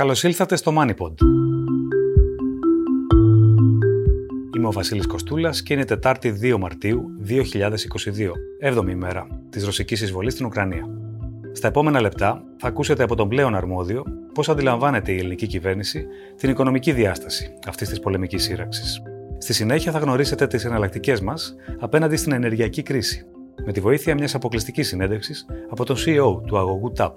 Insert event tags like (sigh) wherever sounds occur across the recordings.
Καλώς ήλθατε στο MoneyPod. Είμαι ο Βασίλης Κοστούλας και είναι Τετάρτη 2 Μαρτίου 2022, 7η ημέρα της ρωσικής εισβολής στην Ουκρανία. Στα επόμενα λεπτά θα ακούσετε από τον πλέον αρμόδιο πώς αντιλαμβάνεται η ελληνική κυβέρνηση την οικονομική διάσταση αυτής της πολεμικής σύραξης. Στη συνέχεια θα γνωρίσετε τις εναλλακτικές μας απέναντι στην ενεργειακή κρίση, με τη βοήθεια μιας αποκλειστικής συνέντευξης από τον CEO του αγωγού TAP.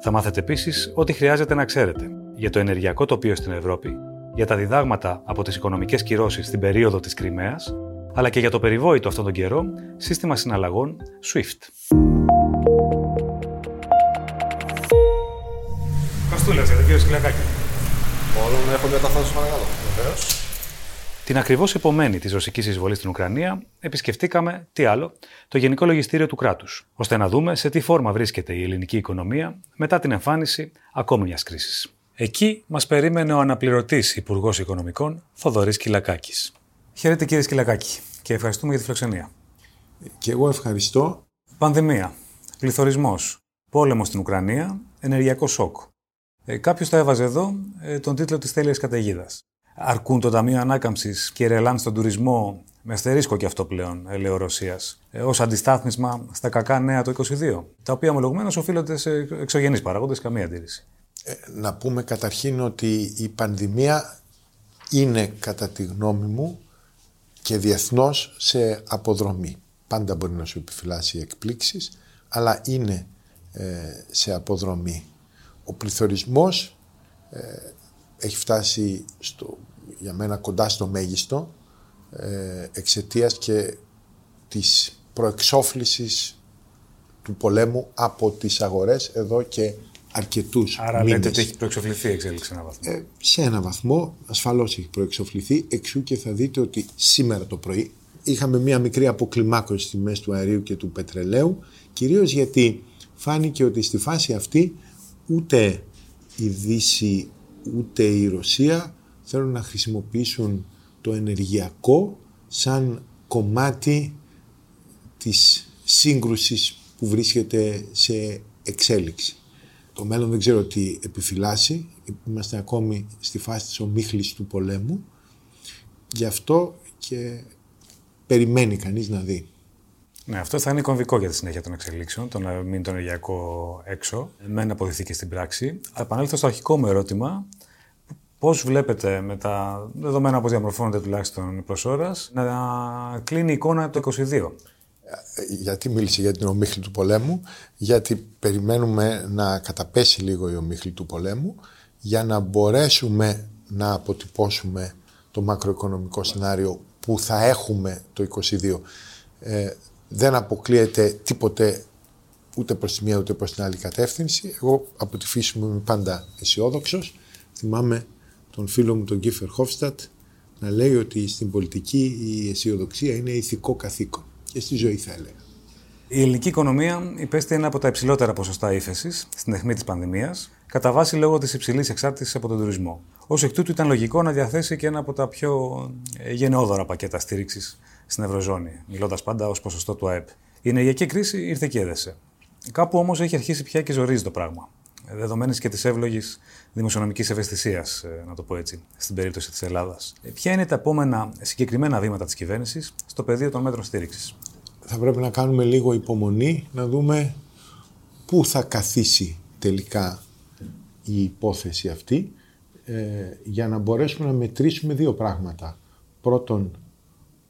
Θα μάθετε επίσης ό,τι χρειάζεται να ξέρετε για το ενεργειακό τοπίο στην Ευρώπη, για τα διδάγματα από τις οικονομικές κυρώσεις στην περίοδο της Κρυμαίας, αλλά και για το περιβόητο αυτόν τον καιρό σύστημα συναλλαγών SWIFT. Καστούλα, για τον κύριο Σκυλακάκη. Μπορώ να έχω μεταφράσει παρακαλώ. Βεβαίως. Την ακριβώς επομένη της ρωσικής εισβολής στην Ουκρανία, επισκεφτήκαμε, τι άλλο, το Γενικό Λογιστήριο του κράτους, ώστε να δούμε σε τι φόρμα βρίσκεται η ελληνική οικονομία μετά την εμφάνιση ακόμη μιας κρίσης. Εκεί μας περίμενε ο αναπληρωτής Υπουργός Οικονομικών, Θοδωρής Κυλακάκης. Χαίρετε κύριε Σκυλακάκη και ευχαριστούμε για τη φιλοξενία. Και εγώ ευχαριστώ. Πανδημία, πληθωρισμός, πόλεμο στην Ουκρανία, ενεργειακό σοκ. Ε, Κάποιος θα έβαζε εδώ ε, τον τίτλο της τέλειας καταιγίδας. Αρκούν το Ταμείο Ανάκαμψης και ρελάν στον τουρισμό, με αστερίσκο και αυτό πλέον, ε, λέει ο Ρωσίας, ε, ως αντιστάθμισμα στα κακά νέα το 22, τα οποία ομολογουμένως οφείλονται σε εξωγενείς παράγοντες, καμία αντίρρηση. Ε, να πούμε καταρχήν ότι η πανδημία είναι κατά τη γνώμη μου και διεθνώς σε αποδρομή. Πάντα μπορεί να σου επιφυλάσει εκπλήξεις, αλλά είναι ε, σε αποδρομή. Ο πληθωρισμός ε, έχει φτάσει στο, για μένα κοντά στο μέγιστο ε, εξαιτίας και της προεξόφλησης του πολέμου από τις αγορές εδώ και αρκετούς Άρα μήνες. λέτε ότι έχει προεξοφληθεί η εξέλιξη ένα βαθμό. Ε, σε ένα βαθμό ασφαλώς έχει προεξοφληθεί, εξού και θα δείτε ότι σήμερα το πρωί είχαμε μία μικρή αποκλιμάκωση στη μέση του αερίου και του πετρελαίου, κυρίως γιατί φάνηκε ότι στη φάση αυτή ούτε η Δύση ούτε η Ρωσία θέλουν να χρησιμοποιήσουν το ενεργειακό σαν κομμάτι της σύγκρουσης που βρίσκεται σε εξέλιξη. Το μέλλον δεν ξέρω τι επιφυλάσσει. Είμαστε ακόμη στη φάση της ομίχλης του πολέμου. Γι' αυτό και περιμένει κανείς να δει. Ναι, αυτό θα είναι κομβικό για τη συνέχεια των εξελίξεων, το να μείνει το ενεργειακό έξω. Μεν αποδειχθεί και στην πράξη. Θα επανέλθω στο αρχικό μου ερώτημα. Πώς βλέπετε με τα δεδομένα που διαμορφώνονται τουλάχιστον προ ώρα να κλείνει η εικόνα το 22. Γιατί μίλησε για την ομίχλη του πολέμου, γιατί περιμένουμε να καταπέσει λίγο η ομίχλη του πολέμου για να μπορέσουμε να αποτυπώσουμε το μακροοικονομικό σενάριο που θα έχουμε το 22. Ε, δεν αποκλείεται τίποτε ούτε προς τη μία ούτε προς την άλλη κατεύθυνση. Εγώ από τη φύση μου είμαι πάντα αισιόδοξος. Θυμάμαι τον φίλο μου τον Κίφερ Χόφστατ να λέει ότι στην πολιτική η αισιοδοξία είναι ηθικό καθήκον και στη ζωή θα έλεγα. Η ελληνική οικονομία υπέστη ένα από τα υψηλότερα ποσοστά ύφεσης στην αιχμή της πανδημίας, κατά βάση λόγω της υψηλής εξάρτησης από τον τουρισμό. Ω εκ τούτου, ήταν λογικό να διαθέσει και ένα από τα πιο ε, γενναιόδωρα πακέτα στήριξης στην Ευρωζώνη, μιλώντας πάντα ως ποσοστό του ΑΕΠ. Η ενεργειακή κρίση ήρθε και έδεσε. Κάπου όμως έχει αρχίσει πια και ζορίζει το πράγμα. Δεδομένη και της εύλογης δημοσιονομικής ευαισθησίας, να το πω έτσι, στην περίπτωση της Ελλάδας. Ποια είναι τα επόμενα συγκεκριμένα βήματα της κυβέρνησης στο πεδίο των μέτρων στήριξης; Θα πρέπει να κάνουμε λίγο υπομονή, να δούμε πού θα καθίσει τελικά η υπόθεση αυτή ε, για να μπορέσουμε να μετρήσουμε δύο πράγματα. Πρώτον,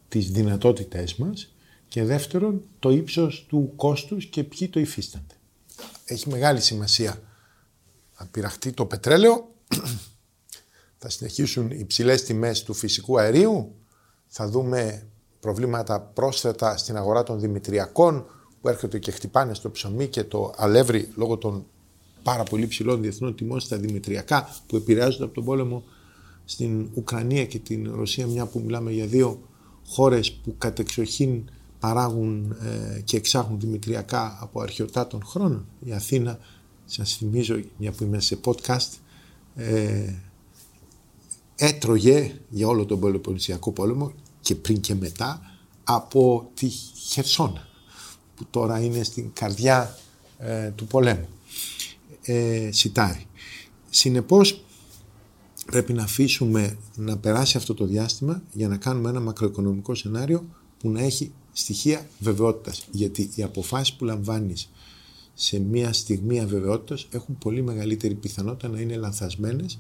τις δυνατότητές μας και δεύτερον, το ύψος του κόστους και ποιοι το υφίστανται. Έχει μεγάλη σημασία να πειραχτεί το πετρέλαιο, (clears throat) θα συνεχίσουν οι ψηλές τιμές του φυσικού αερίου, θα δούμε προβλήματα πρόσθετα στην αγορά των δημητριακών που έρχονται και χτυπάνε στο ψωμί και το αλεύρι λόγω των πάρα πολύ ψηλών διεθνών τιμών στα δημητριακά που επηρεάζονται από τον πόλεμο στην Ουκρανία και την Ρωσία μια που μιλάμε για δύο χώρες που κατεξοχήν παράγουν ε, και εξάγουν δημητριακά από αρχαιοτά των χρόνων. Η Αθήνα, σας θυμίζω, μια που είμαι σε podcast, ε, έτρωγε για όλο τον Πολυπολισιακό πόλεμο και πριν και μετά από τη Χερσόνα που τώρα είναι στην καρδιά ε, του πολέμου. Ε, σιτάρι. συνεπώς πρέπει να αφήσουμε να περάσει αυτό το διάστημα για να κάνουμε ένα μακροοικονομικό σενάριο που να έχει στοιχεία βεβαιότητας. Γιατί οι αποφάσεις που λαμβάνεις σε μια στιγμή αβεβαιότητας έχουν πολύ μεγαλύτερη πιθανότητα να είναι λανθασμένες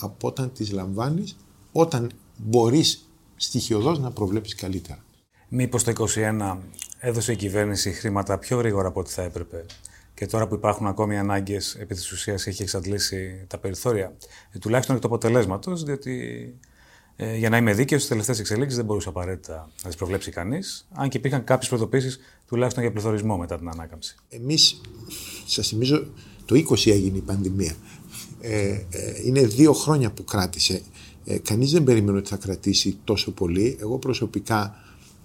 από όταν τις λαμβάνεις όταν μπορείς στοιχειοδός να προβλέψεις καλύτερα. Μήπως το 2021 έδωσε η κυβέρνηση χρήματα πιο γρήγορα από ό,τι θα έπρεπε; Και τώρα που υπάρχουν ακόμη ανάγκες, επί της ουσίας έχει εξαντλήσει τα περιθώρια, ε, τουλάχιστον εκ του αποτελέσματος, διότι ε, για να είμαι δίκαιος, τι τελευταίες εξελίξεις δεν μπορούσε απαραίτητα να τις προβλέψει κανείς, αν και υπήρχαν κάποιες προειδοποίησεις τουλάχιστον για πληθωρισμό μετά την ανάκαμψη. Εμείς, σας θυμίζω, το 20 έγινε η πανδημία. Ε, ε, είναι δύο χρόνια που κράτησε. Ε, Κανείς δεν περίμενε ότι θα κρατήσει τόσο πολύ. Εγώ προσωπικά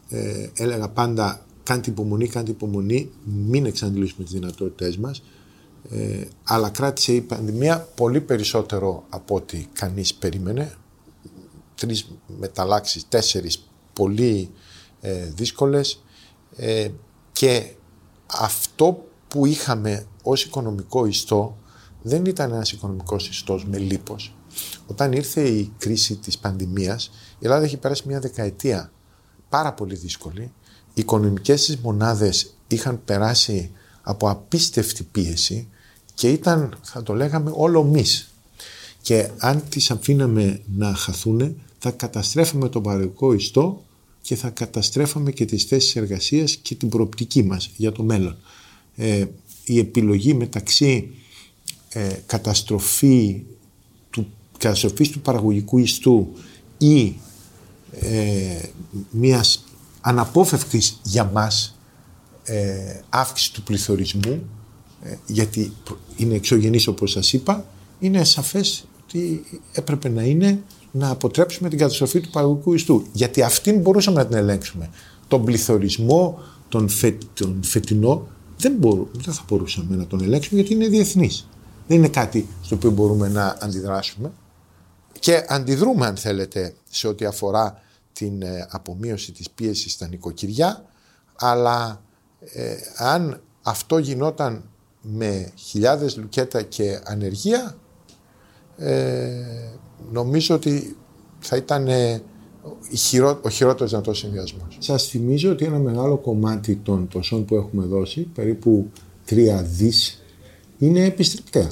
ε, έλεγα πάντα κάντε υπομονή, κάντε υπομονή, μην εξαντλήσουμε τις δυνατότητές μας. Ε, αλλά κράτησε η πανδημία πολύ περισσότερο από ό,τι κανείς περίμενε. Τρεις μεταλλάξεις, τέσσερις πολύ ε, δύσκολες ε, και αυτό που είχαμε ως οικονομικό ιστό δεν ήταν ένας οικονομικός ιστός με λίπος. Όταν ήρθε η κρίση της πανδημίας, η Ελλάδα έχει πέρασει μια δεκαετία πάρα πολύ δύσκολη οι οικονομικές της μονάδες είχαν περάσει από απίστευτη πίεση και ήταν, θα το λέγαμε, όλο μης. Και αν τις αφήναμε να χαθούν, θα καταστρέφαμε τον παραγωγικό ιστό και θα καταστρέφαμε και τις θέσεις εργασίας και την προοπτική μας για το μέλλον. Ε, η επιλογή μεταξύ ε, καταστροφή του, καταστροφής του παραγωγικού ιστού ή ε, μιας αναπόφευκτης για μας ε, αύξησης του πληθωρισμού ε, γιατί είναι εξωγενής όπως σας είπα είναι σαφές ότι έπρεπε να είναι να αποτρέψουμε την καταστροφή του παραγωγικού ιστού. Γιατί αυτήν μπορούσαμε να την ελέγξουμε. Τον πληθωρισμό τον, φε, τον φετινό δεν, μπορούμε, δεν θα μπορούσαμε να τον ελέγξουμε γιατί είναι διεθνής. Δεν είναι κάτι στο οποίο μπορούμε να αντιδράσουμε. Και αντιδρούμε αν θέλετε σε ό,τι αφορά την ε, απομείωση της πίεσης στα νοικοκυριά, αλλά ε, αν αυτό γινόταν με χιλιάδες λουκέτα και ανεργία, ε, νομίζω ότι θα ήταν ε, ο χειρότερος δυνατός συνδυασμός. Σας θυμίζω ότι ένα μεγάλο κομμάτι των ποσών που έχουμε δώσει, περίπου 3 δις, είναι επιστρεπτέα.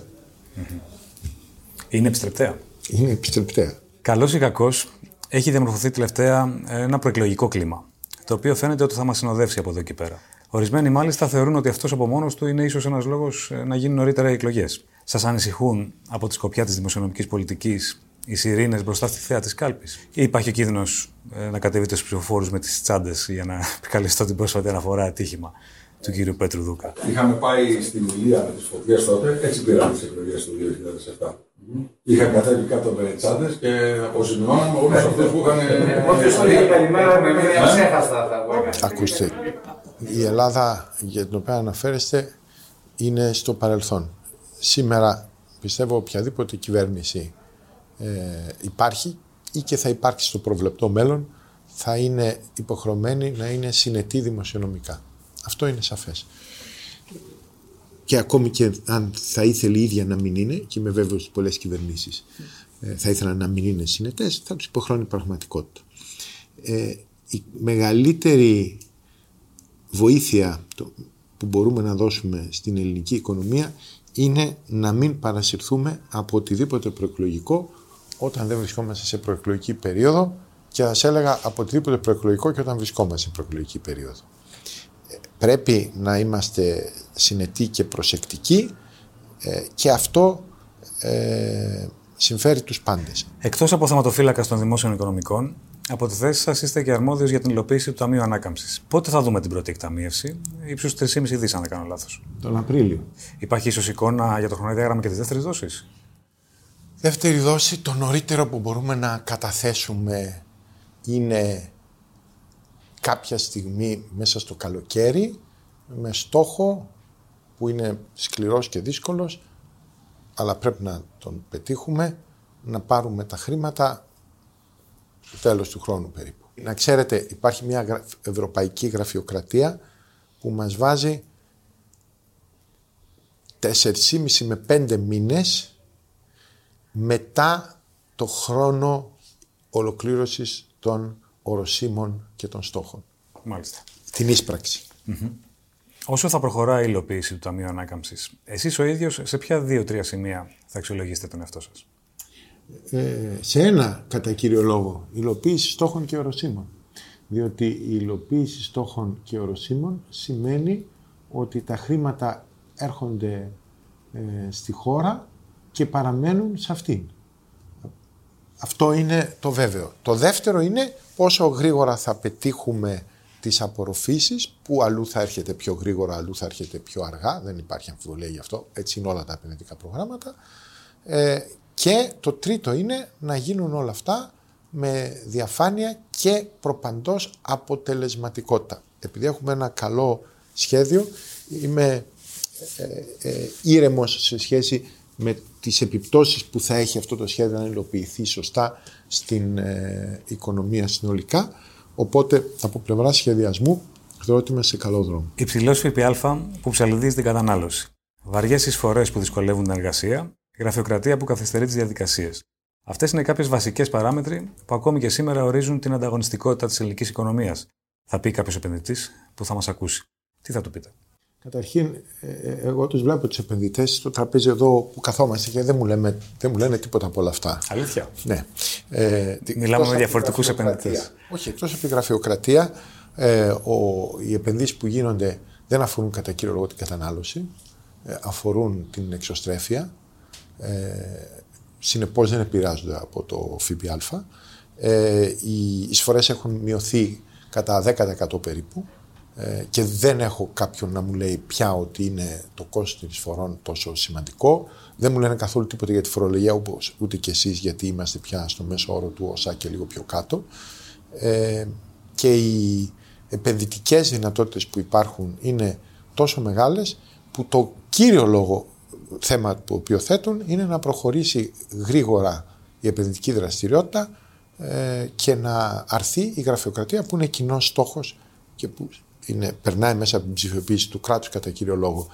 Είναι επιστρεπτέα. Είναι επιστρεπτέα. Καλός ή κακός, έχει διαμορφωθεί τελευταία ένα προεκλογικό κλίμα, το οποίο φαίνεται ότι θα μας συνοδεύσει από εδώ και πέρα. Ορισμένοι μάλιστα θεωρούν ότι αυτός από μόνος του είναι ίσως ένας λόγος ε, να γίνουν νωρίτερα οι εκλογές. Σας ανησυχούν από τη σκοπιά της δημοσιονομικής πολιτικής οι σιρήνε μπροστά στη θέα τη κάλπη, ή υπάρχει ο κίνδυνο ε, να κατεβείτε στου ψηφοφόρου με τι τσάντε για να επικαλεστώ την πρόσφατη αναφορά ατύχημα του κύριου Πέτρου Δούκα. Είχαμε πάει στην Ηλία με τι φωτιέ τότε, έτσι πήραμε τι εκλογέ του 2007. Είχα κατέβει κάτω με τσάντε και αποζημιώναμε όλου αυτού που είχαν. Όποιο το είχε περιμέναμε, μην ξέχαστα τα Ακούστε, η Ελλάδα για την οποία αναφέρεστε είναι στο παρελθόν. Σήμερα πιστεύω οποιαδήποτε κυβέρνηση ε, υπάρχει ή και θα υπάρξει στο προβλεπτό μέλλον θα είναι υποχρεωμένη να είναι συνετή δημοσιονομικά. Αυτό είναι σαφές και ακόμη και αν θα ήθελε η ίδια να μην είναι, και είμαι βέβαιος ότι πολλές κυβερνήσεις ε, θα ήθελαν να μην είναι συνετές, θα τους υποχρώνει πραγματικότητα. Ε, η μεγαλύτερη βοήθεια που μπορούμε να δώσουμε στην ελληνική οικονομία είναι να μην παρασυρθούμε από οτιδήποτε προεκλογικό όταν δεν βρισκόμαστε σε προεκλογική περίοδο και θα σα έλεγα από οτιδήποτε προεκλογικό και όταν βρισκόμαστε σε προεκλογική περίοδο πρέπει να είμαστε συνετοί και προσεκτικοί ε, και αυτό ε, συμφέρει τους πάντες. Εκτός από θεματοφύλακας των δημόσιων οικονομικών, από τη θέση σας είστε και αρμόδιος για την υλοποίηση του Ταμείου Ανάκαμψης. Πότε θα δούμε την πρώτη εκταμείευση, ύψους 3,5 δις, αν δεν κάνω λάθος. Τον Απρίλιο. Υπάρχει ίσως εικόνα για το χρονοδιάγραμμα και τη δεύτερη δόση. Δεύτερη δόση, το νωρίτερο που μπορούμε να καταθέσουμε είναι κάποια στιγμή μέσα στο καλοκαίρι με στόχο που είναι σκληρός και δύσκολος αλλά πρέπει να τον πετύχουμε να πάρουμε τα χρήματα στο τέλος του χρόνου περίπου. Να ξέρετε υπάρχει μια ευρωπαϊκή γραφειοκρατία που μας βάζει 4,5 με 5 μήνες μετά το χρόνο ολοκλήρωσης των οροσίμων και των στόχων. Μάλιστα. Την εισπραξη Όσο θα προχωράει η υλοποίηση του Ταμείου Ανάκαμψης, εσείς ο ίδιος σε ποια δύο-τρία σημεία θα αξιολογήσετε τον εαυτό σας; Ε, σε ένα κατά κύριο λόγο, υλοποίηση στόχων και οροσίμων. Διότι η υλοποίηση στόχων και οροσίμων σημαίνει ότι τα χρήματα έρχονται ε, στη χώρα και παραμένουν σε αυτήν. Αυτό είναι το βέβαιο. Το δεύτερο είναι πόσο γρήγορα θα πετύχουμε τις απορροφήσεις που αλλού θα έρχεται πιο γρήγορα, αλλού θα έρχεται πιο αργά. Δεν υπάρχει αμφιβολία γι' αυτό. Έτσι είναι όλα τα επενδυτικά προγράμματα. Ε, και το τρίτο είναι να γίνουν όλα αυτά με διαφάνεια και προπαντός αποτελεσματικότητα. Επειδή έχουμε ένα καλό σχέδιο, είμαι ε, ε, ήρεμος σε σχέση με τις επιπτώσεις που θα έχει αυτό το σχέδιο να υλοποιηθεί σωστά στην ε, οικονομία συνολικά. Οπότε από πλευρά σχεδιασμού θεωρώ ότι είμαι σε καλό δρόμο. Υψηλός ΦΠΑ που ψαλιδίζει την κατανάλωση. Βαριές εισφορές που δυσκολεύουν την εργασία. Γραφειοκρατία που καθυστερεί τις διαδικασίες. Αυτές είναι κάποιες βασικές παράμετροι που ακόμη και σήμερα ορίζουν την ανταγωνιστικότητα της ελληνικής οικονομίας. Θα πει κάποιος επενδυτής που θα μας ακούσει. Τι θα του πείτε; Καταρχήν, ε, ε, εγώ τους βλέπω τους επενδυτές στο τραπέζι εδώ που καθόμαστε και δεν μου, λέμε, δεν μου λένε τίποτα από όλα αυτά. Αλήθεια; Ναι. Ε, Μιλάμε με διαφορετικούς επενδυτές. Όχι, εκτός από τη γραφειοκρατία, ε, ο, οι επενδύσεις που γίνονται δεν αφορούν κατά κύριο λόγο την κατανάλωση, ε, αφορούν την εξωστρέφεια. Ε, Συνεπώς δεν επηρεάζονται από το ΦΠΑ. Ε, οι εισφορές έχουν μειωθεί κατά 10% περίπου. Ε, και δεν έχω κάποιον να μου λέει πια ότι είναι το κόστος των εισφορών τόσο σημαντικό. Δεν μου λένε καθόλου τίποτα για τη φορολογία, όπως, ούτε κι εσείς, γιατί είμαστε πια στο μέσο όρο του ΩΣΑ και λίγο πιο κάτω. Ε, και οι επενδυτικές δυνατότητες που υπάρχουν είναι τόσο μεγάλες που το κύριο λόγο θέμα που οποίο θέτουν είναι να προχωρήσει γρήγορα η επενδυτική δραστηριότητα ε, και να αρθεί η γραφειοκρατία που είναι κοινός στόχος και που είναι, περνάει μέσα από την ψηφιοποίηση του κράτους κατά κύριο λόγο.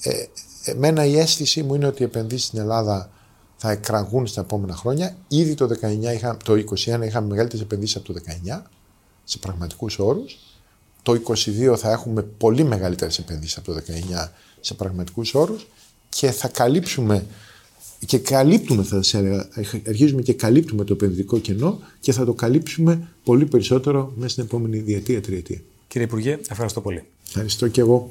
Ε, εμένα η αίσθηση μου είναι ότι οι επενδύσεις στην Ελλάδα θα εκραγούν στα επόμενα χρόνια. Ήδη το 19 είχα, το 2021 είχαμε μεγαλύτερες επενδύσεις από το 19 σε πραγματικούς όρους. Το 2022 θα έχουμε πολύ μεγαλύτερες επενδύσεις από το 19 σε πραγματικούς όρους και θα καλύψουμε και καλύπτουμε, θα σας έλεγα, αρχίζουμε και καλύπτουμε το επενδυτικό κενό και θα το καλύψουμε πολύ περισσότερο μέσα στην επόμενη διετία, τριετία. Κύριε Υπουργέ, ευχαριστώ πολύ. Ευχαριστώ και εγώ.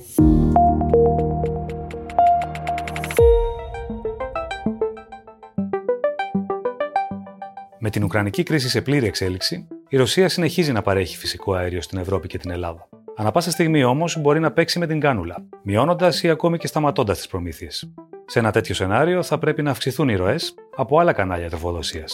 Με την Ουκρανική κρίση σε πλήρη εξέλιξη, η Ρωσία συνεχίζει να παρέχει φυσικό αέριο στην Ευρώπη και την Ελλάδα. Ανά πάσα στιγμή όμως μπορεί να παίξει με την κάνουλα, μειώνοντας ή ακόμη και σταματώντας τις προμήθειες. Σε ένα τέτοιο σενάριο θα πρέπει να αυξηθούν οι ροές από άλλα κανάλια τροφοδοσία.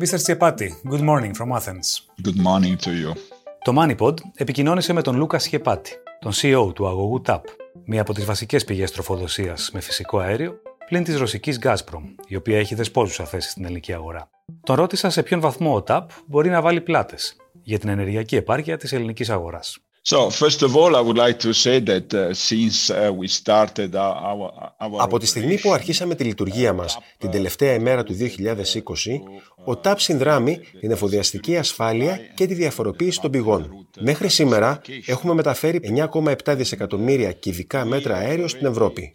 Mr. Τσιεπάτη, good morning from Athens. Good morning to you. Το MoneyPod επικοινώνησε με τον Λούκα Σχεπάτη, τον CEO του αγωγού TAP, μία από τις βασικές πηγές τροφοδοσίας με φυσικό αέριο, πλην της ρωσικής Gazprom, η οποία έχει δεσπόζουσα θέση στην ελληνική αγορά. Τον ρώτησα σε ποιον βαθμό ο TAP μπορεί να βάλει πλάτες για την ενεργειακή επάρκεια τη ελληνική αγορά. Από τη στιγμή που αρχίσαμε τη λειτουργία μας την τελευταία ημέρα του 2020, ο ΤΑΠ συνδράμει την εφοδιαστική ασφάλεια και τη διαφοροποίηση των πηγών. Μέχρι σήμερα έχουμε μεταφέρει 9,7 δισεκατομμύρια κυβικά μέτρα αέριο στην Ευρώπη.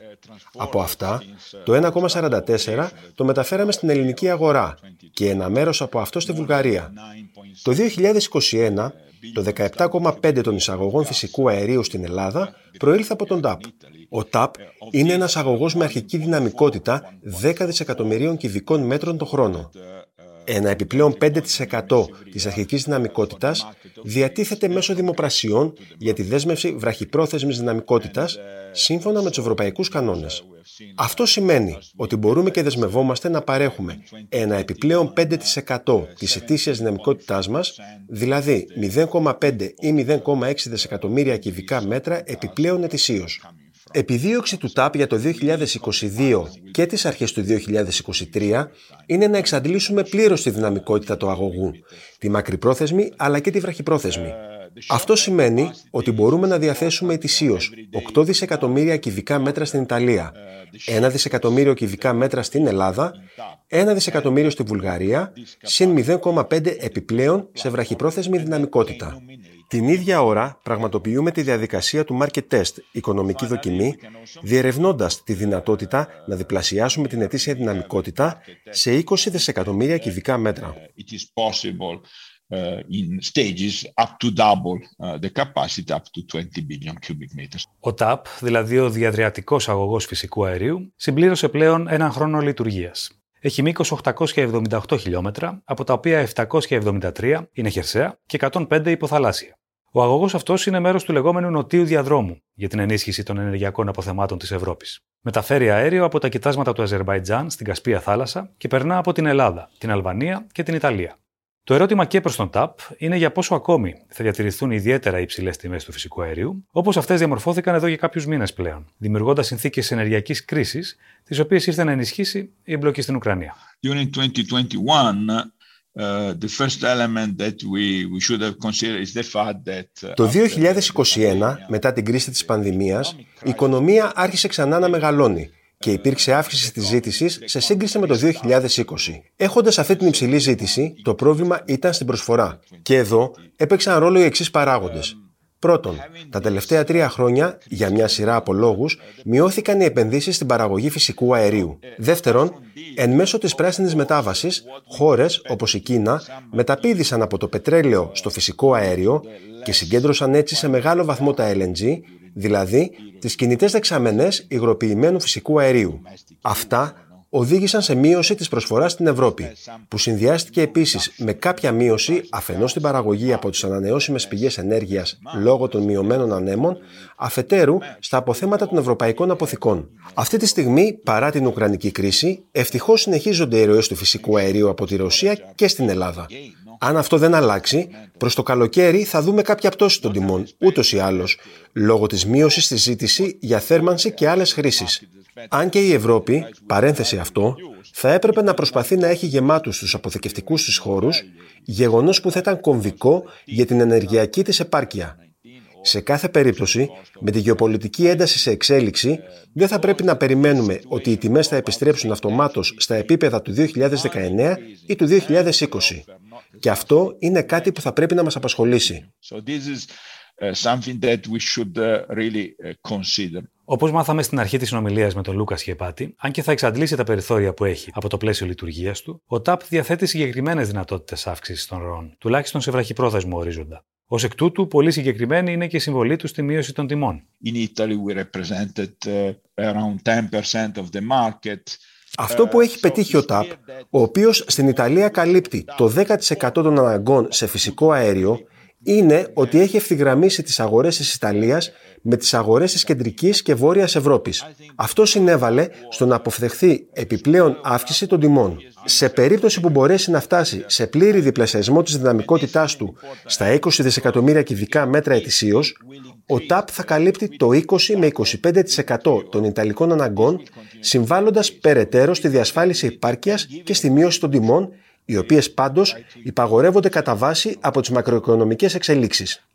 Από αυτά, το 1,44 το μεταφέραμε στην ελληνική αγορά και ένα μέρος από αυτό στη Βουλγαρία. Το 2021 το 17,5 των εισαγωγών φυσικού αερίου στην Ελλάδα προήλθε από τον ΤΑΠ. Ο ΤΑΠ είναι ένας αγωγός με αρχική δυναμικότητα 10 δισεκατομμυρίων κυβικών μέτρων το χρόνο. Ένα επιπλέον 5% της αρχικής δυναμικότητας διατίθεται μέσω δημοπρασιών για τη δέσμευση βραχυπρόθεσμης δυναμικότητας σύμφωνα με τους ευρωπαϊκούς κανόνες. Αυτό σημαίνει ότι μπορούμε και δεσμευόμαστε να παρέχουμε ένα επιπλέον 5% της ετήσιας δυναμικότητάς μας, δηλαδή 0,5 ή 0,6 δισεκατομμύρια κυβικά μέτρα επιπλέον ετησίως. Επιδίωξη του ΤΑΠ για το 2022 και τις αρχές του 2023 είναι να εξαντλήσουμε πλήρως τη δυναμικότητα του αγωγού, τη μακρυπρόθεσμη αλλά και τη βραχυπρόθεσμη. Αυτό σημαίνει ότι μπορούμε να διαθέσουμε ετησίως 8 δισεκατομμύρια κυβικά μέτρα στην Ιταλία, 1 δισεκατομμύριο κυβικά μέτρα στην Ελλάδα, 1 δισεκατομμύριο στη Βουλγαρία, συν 0,5 επιπλέον σε βραχυπρόθεσμη δυναμικότητα. Την ίδια ώρα πραγματοποιούμε τη διαδικασία του market test, οικονομική δοκιμή, διερευνώντας τη δυνατότητα να διπλασιάσουμε την ετήσια δυναμικότητα σε 20 δισεκατομμύρια κυβικά μέτρα. Ο TAP, δηλαδή ο διαδριατικός αγωγός φυσικού αερίου, συμπλήρωσε πλέον έναν χρόνο λειτουργίας. Έχει μήκος 878 χιλιόμετρα, από τα οποία 773 είναι χερσαία και 105 υποθαλάσσια. Ο αγωγός αυτός είναι μέρος του λεγόμενου νοτίου διαδρόμου για την ενίσχυση των ενεργειακών αποθεμάτων της Ευρώπης. Μεταφέρει αέριο από τα κοιτάσματα του Αζερβαϊτζάν στην Κασπία θάλασσα και περνά από την Ελλάδα, την Αλβανία και την Ιταλία. Το ερώτημα και προς τον ΤΑΠ είναι για πόσο ακόμη θα διατηρηθούν ιδιαίτερα υψηλές τιμές του φυσικού αερίου, όπως αυτές διαμορφώθηκαν εδώ για κάποιους μήνες πλέον, δημιουργώντας συνθήκες ενεργειακής κρίσης, τις οποίες ήρθε να ενισχύσει η εμπλοκή στην Ουκρανία. Το 2021, μετά την κρίση της πανδημίας, η οικονομία άρχισε ξανά να μεγαλώνει και υπήρξε αύξηση της ζήτησης σε σύγκριση με το 2020. Έχοντας αυτή την υψηλή ζήτηση, το πρόβλημα ήταν στην προσφορά. Και εδώ έπαιξαν ρόλο οι εξής παράγοντες. Πρώτον, τα τελευταία τρία χρόνια, για μια σειρά από λόγους, μειώθηκαν οι επενδύσεις στην παραγωγή φυσικού αερίου. Δεύτερον, εν μέσω της πράσινης μετάβασης, χώρες όπως η Κίνα μεταπίδησαν από το πετρέλαιο στο φυσικό αέριο και συγκέντρωσαν έτσι σε μεγάλο βαθμό τα LNG, δηλαδή τις κινητές δεξαμενές υγροποιημένου φυσικού αερίου. Αυτά οδήγησαν σε μείωση της προσφοράς στην Ευρώπη, που συνδυάστηκε επίσης με κάποια μείωση αφενός στην παραγωγή από τις ανανεώσιμες πηγές ενέργειας λόγω των μειωμένων ανέμων, αφετέρου στα αποθέματα των ευρωπαϊκών αποθηκών. Αυτή τη στιγμή, παρά την Ουκρανική κρίση, ευτυχώς συνεχίζονται οι ροές του φυσικού αερίου από τη Ρωσία και στην Ελλάδα. Αν αυτό δεν αλλάξει, προς το καλοκαίρι θα δούμε κάποια πτώση των τιμών, ούτως ή άλλως, λόγω της μείωσης στη ζήτηση για θέρμανση και άλλες χρήσεις. Αν και η Ευρώπη, παρένθεση αυτό, θα έπρεπε να προσπαθεί να έχει γεμάτους τους αποθηκευτικούς της χώρους, γεγονός που θα ήταν κομβικό για την ενεργειακή της επάρκεια. Σε κάθε περίπτωση, με τη γεωπολιτική ένταση σε εξέλιξη, δεν θα πρέπει να περιμένουμε ότι οι τιμές θα επιστρέψουν αυτομάτως στα επίπεδα του 2019 ή του 2020. Και αυτό είναι κάτι που θα πρέπει να μας απασχολήσει. Uh, Όπως μάθαμε στην αρχή της συνομιλίας με τον Λούκας Σχεπάτη, αν και θα εξαντλήσει τα περιθώρια που έχει από το πλαίσιο λειτουργίας του, ο ΤΑΠ διαθέτει συγκεκριμένες δυνατότητες αύξησης των ροών, τουλάχιστον σε βραχυπρόθεσμο ορίζοντα. Ω εκ τούτου, πολύ συγκεκριμένη είναι και η συμβολή του στη μείωση των τιμών. Αυτό που έχει πετύχει ο ΤΑΠ, ο οποίος στην Ιταλία καλύπτει το 10% των αναγκών σε φυσικό αέριο, είναι ότι έχει ευθυγραμμίσει τις αγορές της Ιταλίας με τις αγορές της κεντρικής και βόρειας Ευρώπης. Αυτό συνέβαλε στο να αποφευχθεί επιπλέον αύξηση των τιμών. Σε περίπτωση που μπορέσει να φτάσει σε πλήρη διπλασιασμό της δυναμικότητάς του στα 20 δισεκατομμύρια κυβικά μέτρα ετησίως, ο ΤΑΠ θα καλύπτει το 20 με 25% των Ιταλικών αναγκών, συμβάλλοντας περαιτέρω στη διασφάλιση επάρκειας και στη μείωση των τιμών οι οποίες πάντως υπαγορεύονται κατά βάση από τις μακροοικονομικές εξελίξεις.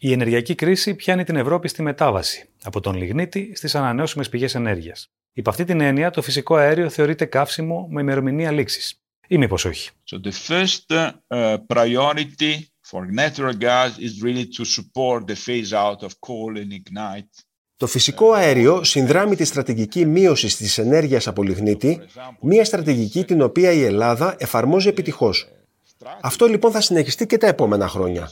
Η ενεργειακή κρίση πιάνει την Ευρώπη στη μετάβαση από τον λιγνίτη στις ανανεώσιμες πηγές ενέργειας. Υπ' αυτή την έννοια, το φυσικό αέριο θεωρείται καύσιμο με ημερομηνία λήξης. Ή μήπως όχι. So the first uh, priority for natural gas is really to support the phase out of coal and ignite το φυσικό αέριο συνδράμει τη στρατηγική μείωση της ενέργειας από λιγνίτη, μια στρατηγική την οποία η Ελλάδα εφαρμόζει επιτυχώς. Αυτό λοιπόν θα συνεχιστεί και τα επόμενα χρόνια.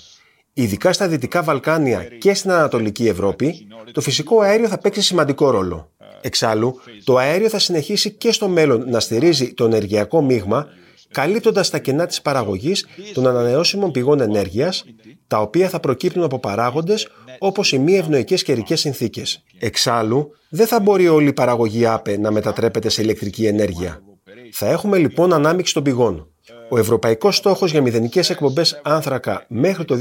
Ειδικά στα Δυτικά Βαλκάνια και στην Ανατολική Ευρώπη, το φυσικό αέριο θα παίξει σημαντικό ρόλο. Εξάλλου, το αέριο θα συνεχίσει και στο μέλλον να στηρίζει το ενεργειακό μείγμα καλύπτοντας τα κενά της παραγωγής των ανανεώσιμων πηγών ενέργειας, τα οποία θα προκύπτουν από παράγοντες όπως οι μη ευνοϊκές καιρικές συνθήκες. Εξάλλου, δεν θα μπορεί όλη η παραγωγή ΑΠΕ να μετατρέπεται σε ηλεκτρική ενέργεια. Θα έχουμε λοιπόν ανάμειξη των πηγών. Ο ευρωπαϊκός στόχος για μηδενικές εκπομπές άνθρακα μέχρι το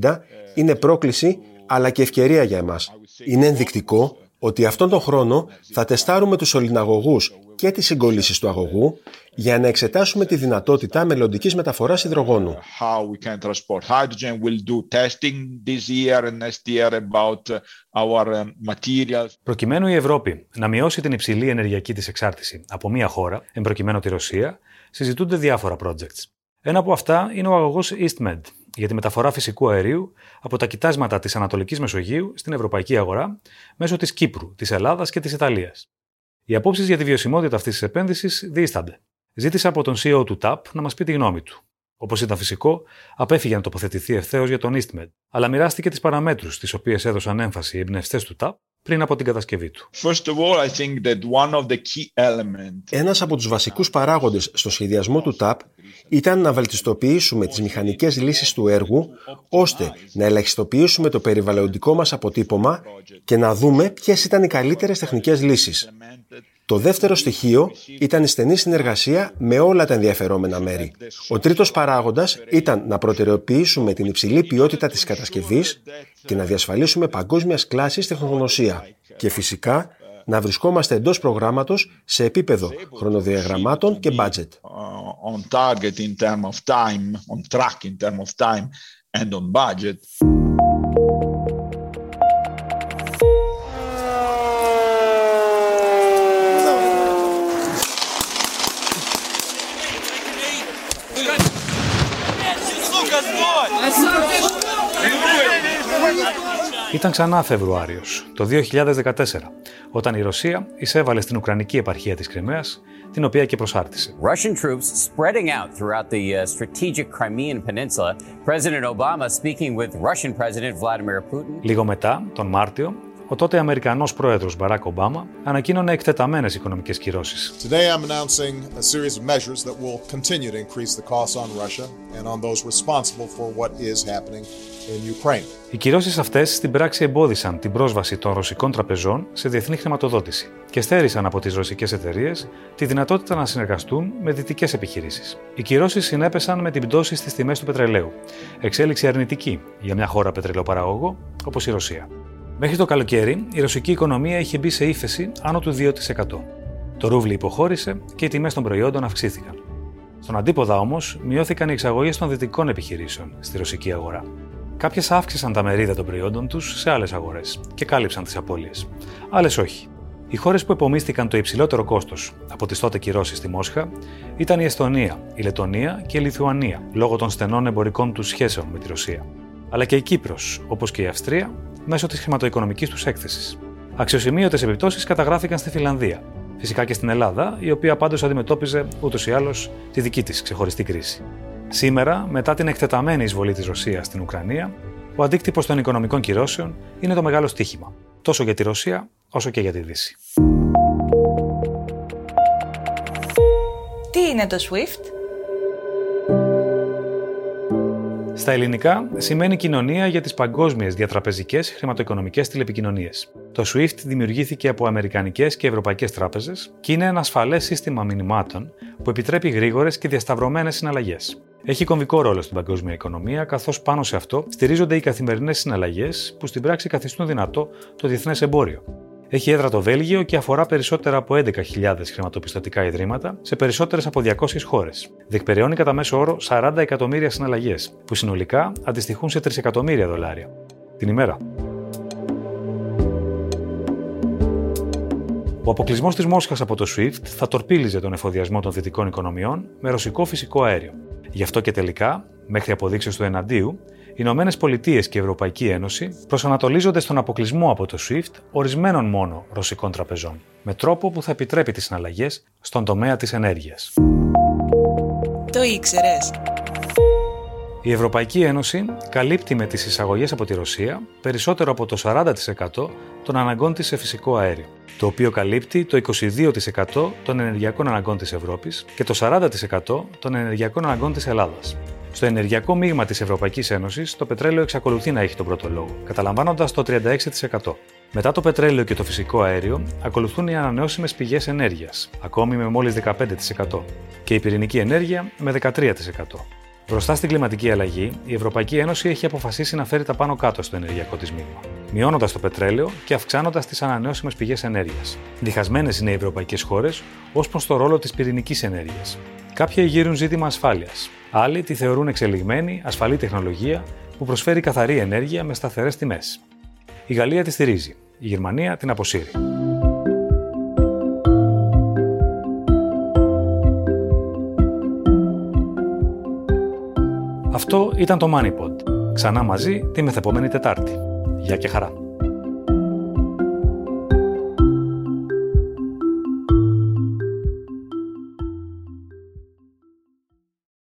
2050 είναι πρόκληση αλλά και ευκαιρία για εμάς. Είναι ενδεικτικό ότι αυτόν τον χρόνο θα τεστάρουμε τους ολιναγωγούς και τις συγκολλήσεις του αγωγού για να εξετάσουμε τη δυνατότητα μελλοντικής μεταφοράς υδρογόνου. Προκειμένου η Ευρώπη να μειώσει την υψηλή ενεργειακή της εξάρτηση από μία χώρα, εμπροκειμένου τη Ρωσία, συζητούνται διάφορα projects. Ένα από αυτά είναι ο αγωγός EastMed για τη μεταφορά φυσικού αερίου από τα κοιτάσματα της Ανατολικής Μεσογείου στην ευρωπαϊκή αγορά μέσω της Κύπρου, της Ελλάδας και της Ιταλίας. Οι απόψεις για τη βιωσιμότητα αυτής της επένδυσης διήστανται. Ζήτησα από τον CEO του TAP να μας πει τη γνώμη του. Όπως ήταν φυσικό, απέφυγε να τοποθετηθεί ευθέως για τον EastMed, αλλά μοιράστηκε τις παραμέτρους τις οποίες έδωσαν έμφαση οι εμπνευστές του TAP πριν από την κατασκευή του. Ένας από τους βασικούς παράγοντες στο σχεδιασμό του ΤΑΠ ήταν να βελτιστοποιήσουμε τις μηχανικές λύσεις του έργου, ώστε να ελαχιστοποιήσουμε το περιβαλλοντικό μας αποτύπωμα και να δούμε ποιες ήταν οι καλύτερες τεχνικές λύσεις. Το δεύτερο στοιχείο ήταν η στενή συνεργασία με όλα τα ενδιαφερόμενα μέρη. Ο τρίτος παράγοντας ήταν να προτεραιοποιήσουμε την υψηλή ποιότητα της κατασκευής και να διασφαλίσουμε παγκόσμιας κλάσης τεχνογνωσία. Και φυσικά να βρισκόμαστε εντός προγράμματος σε επίπεδο χρονοδιαγραμμάτων και budget. Ήταν ξανά Φεβρουάριο, το 2014, όταν η Ρωσία εισέβαλε στην Ουκρανική επαρχία της Κρυμαίας, την οποία και προσάρτησε. Russian troops spreading out throughout the uh, strategic Crimean Peninsula. President Obama speaking with Russian President Vladimir Putin. Λίγο μετά, τον Μάρτιο, ο τότε Αμερικανός πρόεδρος Μπαράκ Ομπάμα ανακοίνωνε εκτεταμένες οικονομικές κυρώσεις. Today I'm announcing a series of measures that will continue to increase the costs on Russia and on those responsible for what is happening in Ukraine. Οι κυρώσεις αυτές στην πράξη εμπόδισαν την πρόσβαση των ρωσικών τραπεζών σε διεθνή χρηματοδότηση και στέρισαν από τις ρωσικές εταιρείες τη δυνατότητα να συνεργαστούν με δυτικές επιχειρήσεις. Οι κυρώσεις συνέπεσαν με την πτώση στις τιμές του πετρελαίου, εξέλιξη αρνητική για μια χώρα πετρελαιοπαραγωγό όπως η Ρωσία. Μέχρι το καλοκαίρι, η ρωσική οικονομία είχε μπει σε ύφεση άνω του 2%. Το ρούβλι υποχώρησε και οι τιμές των προϊόντων αυξήθηκαν. Στον αντίποδα όμως, μειώθηκαν οι εξαγωγές των δυτικών επιχειρήσεων στη ρωσική αγορά. Κάποιες αύξησαν τα μερίδα των προϊόντων τους σε άλλες αγορές και κάλυψαν τις απώλειες. Άλλες όχι. Οι χώρες που επομίστηκαν το υψηλότερο κόστος από τις τότε κυρώσεις στη Μόσχα ήταν η Εσθονία, η Λετωνία και η Λιθουανία, λόγω των στενών εμπορικών τους σχέσεων με τη Ρωσία. Αλλά και η Κύπρος, όπως και η Αυστρία, μέσω της χρηματοοικονομικής τους έκθεσης. Αξιοσημείωτες επιπτώσεις καταγράφηκαν στη Φιλανδία. Φυσικά και στην Ελλάδα, η οποία πάντως αντιμετώπιζε ούτως ή άλλως τη δική της ξεχωριστή κρίση. Σήμερα, μετά την εκτεταμένη εισβολή της Ρωσίας στην Ουκρανία, ο αντίκτυπος των οικονομικών κυρώσεων είναι το μεγάλο στίχημα, τόσο για τη Ρωσία όσο και για τη Δύση. Τι είναι το SWIFT? Στα ελληνικά σημαίνει κοινωνία για τις παγκόσμιες διατραπεζικές χρηματοοικονομικές τηλεπικοινωνίες. Το SWIFT δημιουργήθηκε από αμερικανικές και ευρωπαϊκές τράπεζες και είναι ένα ασφαλές σύστημα μηνυμάτων που επιτρέπει γρήγορες και διασταυρωμένες συναλλαγές. Έχει κομβικό ρόλο στην παγκόσμια οικονομία, καθώς πάνω σε αυτό στηρίζονται οι καθημερινές συναλλαγές που στην πράξη καθιστούν δυνατό το διεθνές εμπόριο. Έχει έδρα το Βέλγιο και αφορά περισσότερα από 11.000 χρηματοπιστωτικά ιδρύματα σε περισσότερες από 200 χώρες. Διεκπεραιώνει κατά μέσο όρο 40 εκατομμύρια συναλλαγές, που συνολικά αντιστοιχούν σε 3 εκατομμύρια δολάρια. Την ημέρα. Ο αποκλεισμός της Μόσχας από το SWIFT θα τορπίλιζε τον εφοδιασμό των δυτικών οικονομιών με ρωσικό φυσικό αέριο. Γι' αυτό και τελικά, μέχρι αποδείξει του εναντίου, οι Ηνωμένες Πολιτείες και η Ευρωπαϊκή Ένωση προσανατολίζονται στον αποκλεισμό από το SWIFT ορισμένων μόνο ρωσικών τραπεζών, με τρόπο που θα επιτρέπει τις συναλλαγές στον τομέα της ενέργειας. Το ήξερες. Η Ευρωπαϊκή Ένωση καλύπτει με τις εισαγωγές από τη Ρωσία περισσότερο από το 40% των αναγκών της σε φυσικό αέριο, το οποίο καλύπτει το 22% των ενεργειακών αναγκών της Ευρώπης και το 40% των ενεργειακών αναγκών της Ελλάδας. Στο ενεργειακό μείγμα της Ευρωπαϊκής Ένωσης, το πετρέλαιο εξακολουθεί να έχει τον πρώτο λόγο, καταλαμβάνοντας το 36%. Μετά το πετρέλαιο και το φυσικό αέριο, ακολουθούν οι ανανεώσιμες πηγές ενέργειας, ακόμη με μόλις 15%, και η πυρηνική ενέργεια με 13%. Μπροστά στην κλιματική αλλαγή, η Ευρωπαϊκή Ένωση έχει αποφασίσει να φέρει τα πάνω κάτω στο ενεργειακό της μείγμα, μειώνοντας το πετρέλαιο και αυξάνοντας τις ανανεώσιμες πηγές ενέργειας. Διχασμένες είναι οι ευρωπαϊκές χώρες ως προς το ρόλο της πυρηνικής ενέργειας. Κάποιοι γύρουν ζήτημα ασφάλειας. Άλλοι τη θεωρούν εξελιγμένη, ασφαλή τεχνολογία που προσφέρει καθαρή ενέργεια με σταθερές τιμές. Η Γαλλία τη στηρίζει, η Γερμανία την αποσύρει. Αυτό ήταν το MoneyPod. Ξανά μαζί τη μεθεπόμενη Τετάρτη. Γεια και χαρά.